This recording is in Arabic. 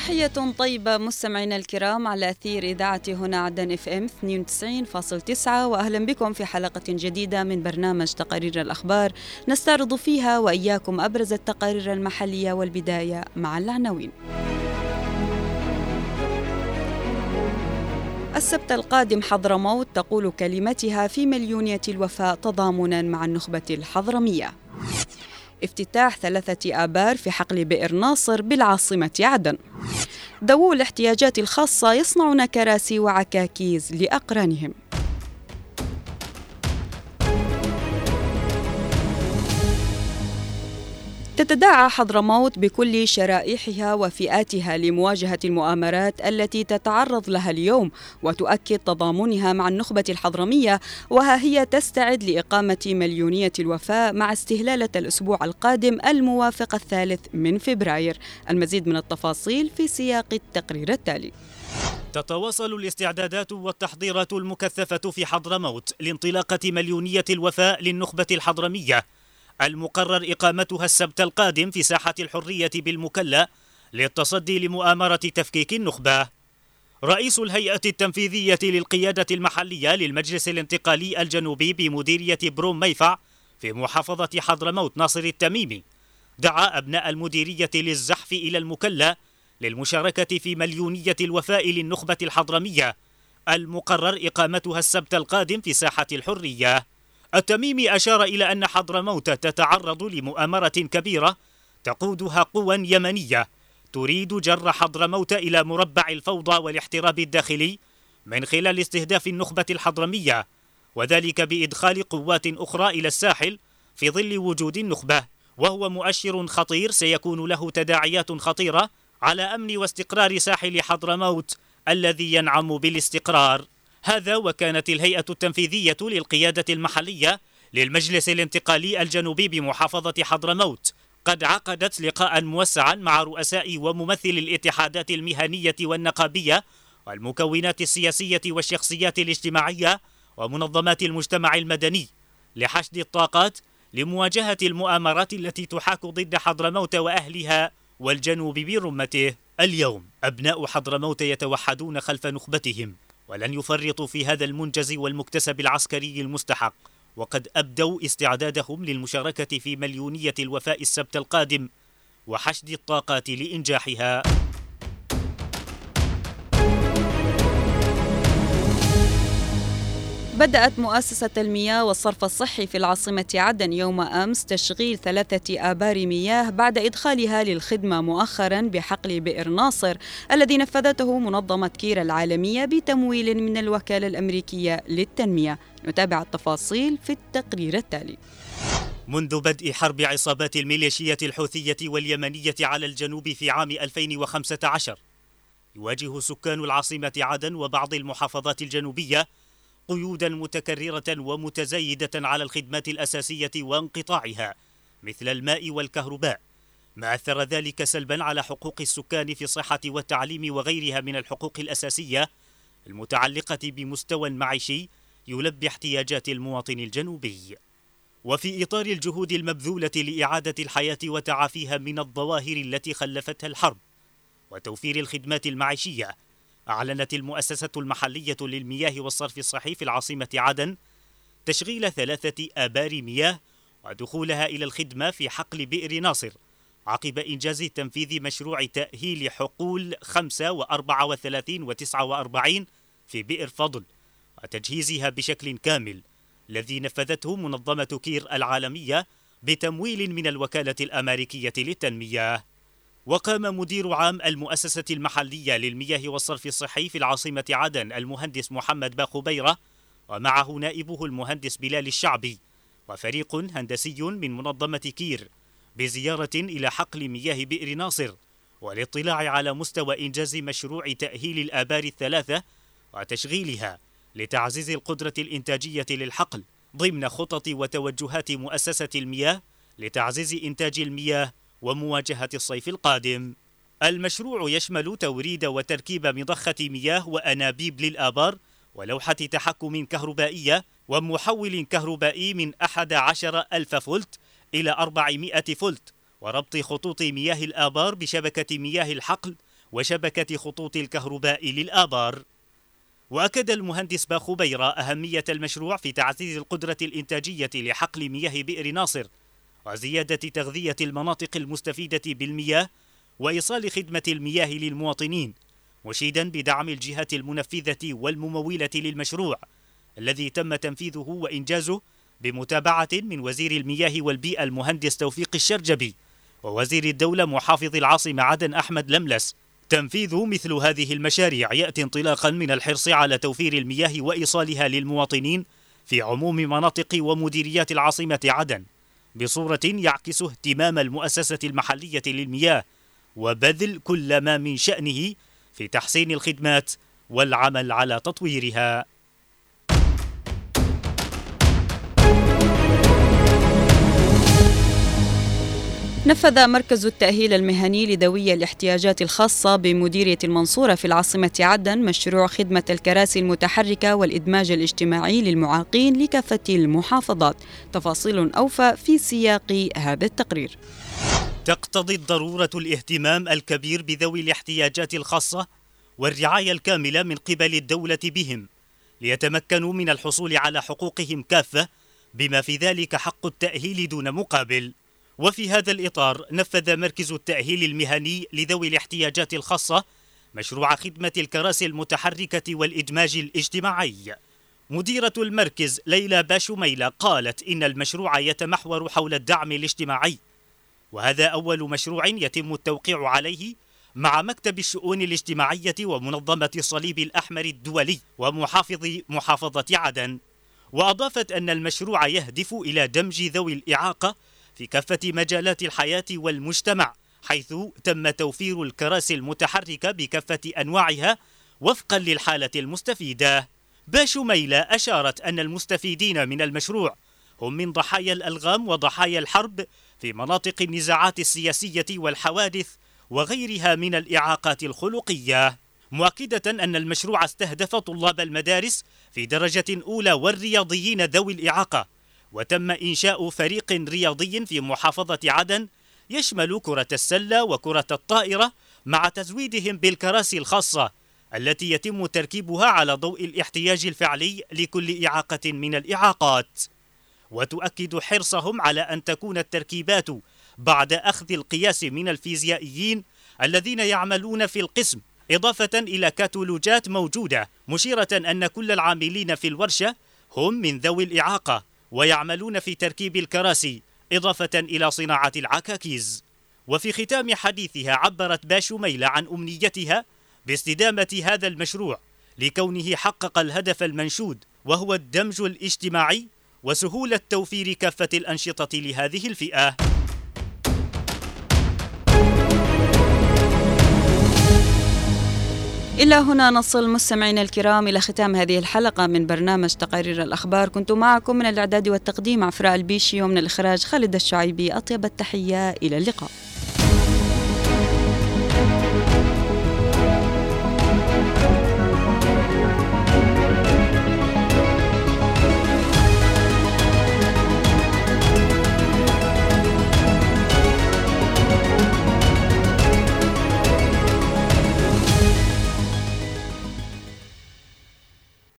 تحية طيبة مستمعينا الكرام على أثير إذاعة هنا عدن إف إم 92.9 وأهلا بكم في حلقة جديدة من برنامج تقارير الأخبار نستعرض فيها وإياكم أبرز التقارير المحلية والبداية مع العناوين. السبت القادم حضرموت تقول كلمتها في مليونية الوفاء تضامنا مع النخبة الحضرمية. افتتاح ثلاثة آبار في حقل بئر ناصر بالعاصمة عدن. ذوو الاحتياجات الخاصة يصنعون كراسي وعكاكيز لأقرانهم. تتداعى حضرموت بكل شرائحها وفئاتها لمواجهة المؤامرات التي تتعرض لها اليوم وتؤكد تضامنها مع النخبة الحضرمية وها هي تستعد لإقامة مليونية الوفاء مع استهلالة الأسبوع القادم الموافق الثالث من فبراير. المزيد من التفاصيل في سياق التقرير التالي. تتواصل الاستعدادات والتحضيرات المكثفة في حضرموت لانطلاقة مليونية الوفاء للنخبة الحضرمية. المقرر إقامتها السبت القادم في ساحة الحرية بالمكلا للتصدي لمؤامرة تفكيك النخبة. رئيس الهيئة التنفيذية للقيادة المحلية للمجلس الانتقالي الجنوبي بمديرية بروم ميفع في محافظة حضرموت ناصر التميمي دعا أبناء المديرية للزحف إلى المكلا للمشاركة في مليونية الوفاء للنخبة الحضرمية المقرر إقامتها السبت القادم في ساحة الحرية. التميمي أشار إلى أن حضرموت تتعرض لمؤامرة كبيرة تقودها قوى يمنية تريد جر حضرموت إلى مربع الفوضى والاحتراب الداخلي من خلال استهداف النخبة الحضرمية وذلك بإدخال قوات أخرى إلى الساحل في ظل وجود النخبة وهو مؤشر خطير سيكون له تداعيات خطيرة على أمن واستقرار ساحل حضرموت الذي ينعم بالاستقرار. هذا وكانت الهيئة التنفيذية للقيادة المحلية للمجلس الانتقالي الجنوبي بمحافظة حضرموت. قد عقدت لقاء موسعا مع رؤساء وممثل الاتحادات المهنية والنقابية والمكونات السياسية والشخصيات الاجتماعية ومنظمات المجتمع المدني لحشد الطاقات لمواجهة المؤامرات التي تحاك ضد حضرموت وأهلها والجنوب برمته. اليوم أبناء حضرموت يتوحدون خلف نخبتهم. ولن يفرطوا في هذا المنجز والمكتسب العسكري المستحق. وقد أبدوا استعدادهم للمشاركة في مليونية الوفاء السبت القادم وحشد الطاقات لإنجاحها. بدأت مؤسسة المياه والصرف الصحي في العاصمة عدن يوم أمس تشغيل ثلاثة آبار مياه بعد إدخالها للخدمة مؤخرا بحقل بئر ناصر الذي نفذته منظمة كير العالمية بتمويل من الوكالة الأمريكية للتنمية. نتابع التفاصيل في التقرير التالي. منذ بدء حرب عصابات الميليشيات الحوثية واليمنية على الجنوب في عام 2015 يواجه سكان العاصمة عدن وبعض المحافظات الجنوبية قيودا متكررة ومتزايدة على الخدمات الأساسية وانقطاعها مثل الماء والكهرباء. ما أثر ذلك سلبا على حقوق السكان في الصحة والتعليم وغيرها من الحقوق الأساسية المتعلقة بمستوى معيشي يلبي احتياجات المواطن الجنوبي. وفي إطار الجهود المبذولة لإعادة الحياة وتعافيها من الظواهر التي خلفتها الحرب وتوفير الخدمات المعيشية أعلنت المؤسسة المحلية للمياه والصرف الصحي في العاصمة عدن تشغيل ثلاثة آبار مياه ودخولها إلى الخدمة في حقل بئر ناصر عقب إنجاز تنفيذ مشروع تأهيل حقول 5 و34 و49 في بئر فضل وتجهيزها بشكل كامل الذي نفذته منظمة كير العالمية بتمويل من الوكالة الأمريكية للتنمية. وقام مدير عام المؤسسة المحلية للمياه والصرف الصحي في العاصمة عدن المهندس محمد باخبيرة ومعه نائبه المهندس بلال الشعبي وفريق هندسي من منظمة كير بزيارة إلى حقل مياه بئر ناصر والاطلاع على مستوى إنجاز مشروع تأهيل الآبار الثلاثة وتشغيلها لتعزيز القدرة الإنتاجية للحقل ضمن خطط وتوجهات مؤسسة المياه لتعزيز إنتاج المياه ومواجهة الصيف القادم. المشروع يشمل توريد وتركيب مضخة مياه وأنابيب للآبار ولوحة تحكم كهربائية ومحول كهربائي من 11 ألف فولت إلى 400 فولت وربط خطوط مياه الآبار بشبكة مياه الحقل وشبكة خطوط الكهرباء للآبار وأكد المهندس باخبيرة أهمية المشروع في تعزيز القدرة الإنتاجية لحقل مياه بئر ناصر وزيادة تغذية المناطق المستفيدة بالمياه وإيصال خدمة المياه للمواطنين مشيدا بدعم الجهات المنفذة والممولة للمشروع الذي تم تنفيذه وإنجازه بمتابعة من وزير المياه والبيئة المهندس توفيق الشرجبي ووزير الدولة محافظ العاصمة عدن أحمد لملس. تنفيذ مثل هذه المشاريع يأتي انطلاقا من الحرص على توفير المياه وإيصالها للمواطنين في عموم مناطق ومديريات العاصمة عدن. بصورة يعكس اهتمام المؤسسة المحلية للمياه وبذل كل ما من شأنه في تحسين الخدمات والعمل على تطويرها. نفذ مركز التأهيل المهني لذوي الاحتياجات الخاصة بمديرية المنصورة في العاصمة عدن مشروع خدمة الكراسي المتحركة والإدماج الاجتماعي للمعاقين لكافة المحافظات. تفاصيل أوفى في سياق هذا التقرير. تقتضي الضرورة الاهتمام الكبير بذوي الاحتياجات الخاصة والرعاية الكاملة من قبل الدولة بهم ليتمكنوا من الحصول على حقوقهم كافة بما في ذلك حق التأهيل دون مقابل. وفي هذا الإطار نفذ مركز التأهيل المهني لذوي الاحتياجات الخاصة مشروع خدمة الكراسي المتحركة والإدماج الاجتماعي. مديرة المركز ليلى باشميلة قالت إن المشروع يتمحور حول الدعم الاجتماعي وهذا أول مشروع يتم التوقيع عليه مع مكتب الشؤون الاجتماعية ومنظمة الصليب الأحمر الدولي ومحافظ محافظة عدن. وأضافت أن المشروع يهدف إلى دمج ذوي الإعاقة في كافة مجالات الحياة والمجتمع حيث تم توفير الكراسي المتحركة بكافة أنواعها وفقا للحالة المستفيدة. باشو ميلة أشارت أن المستفيدين من المشروع هم من ضحايا الألغام وضحايا الحرب في مناطق النزاعات السياسية والحوادث وغيرها من الإعاقات الخلقية. مؤكدة أن المشروع استهدف طلاب المدارس في درجة أولى والرياضيين ذوي الإعاقة وتم إنشاء فريق رياضي في محافظة عدن يشمل كرة السلة وكرة الطائرة مع تزويدهم بالكراسي الخاصة التي يتم تركيبها على ضوء الاحتياج الفعلي لكل إعاقة من الإعاقات. وتؤكد حرصهم على أن تكون التركيبات بعد أخذ القياس من الفيزيائيين الذين يعملون في القسم إضافة إلى كاتالوجات موجودة مشيرة أن كل العاملين في الورشة هم من ذوي الإعاقة. ويعملون في تركيب الكراسي إضافة إلى صناعة العكاكيز. وفي ختام حديثها عبرت باشو ميلة عن أمنيتها باستدامة هذا المشروع لكونه حقق الهدف المنشود وهو الدمج الاجتماعي وسهولة توفير كافة الأنشطة لهذه الفئة. إلى هنا نصل مستمعينا الكرام إلى ختام هذه الحلقة من برنامج تقارير الأخبار. كنت معكم من الإعداد والتقديم عفراء البيشي ومن الإخراج خالد الشعيبي. أطيب التحية إلى اللقاء.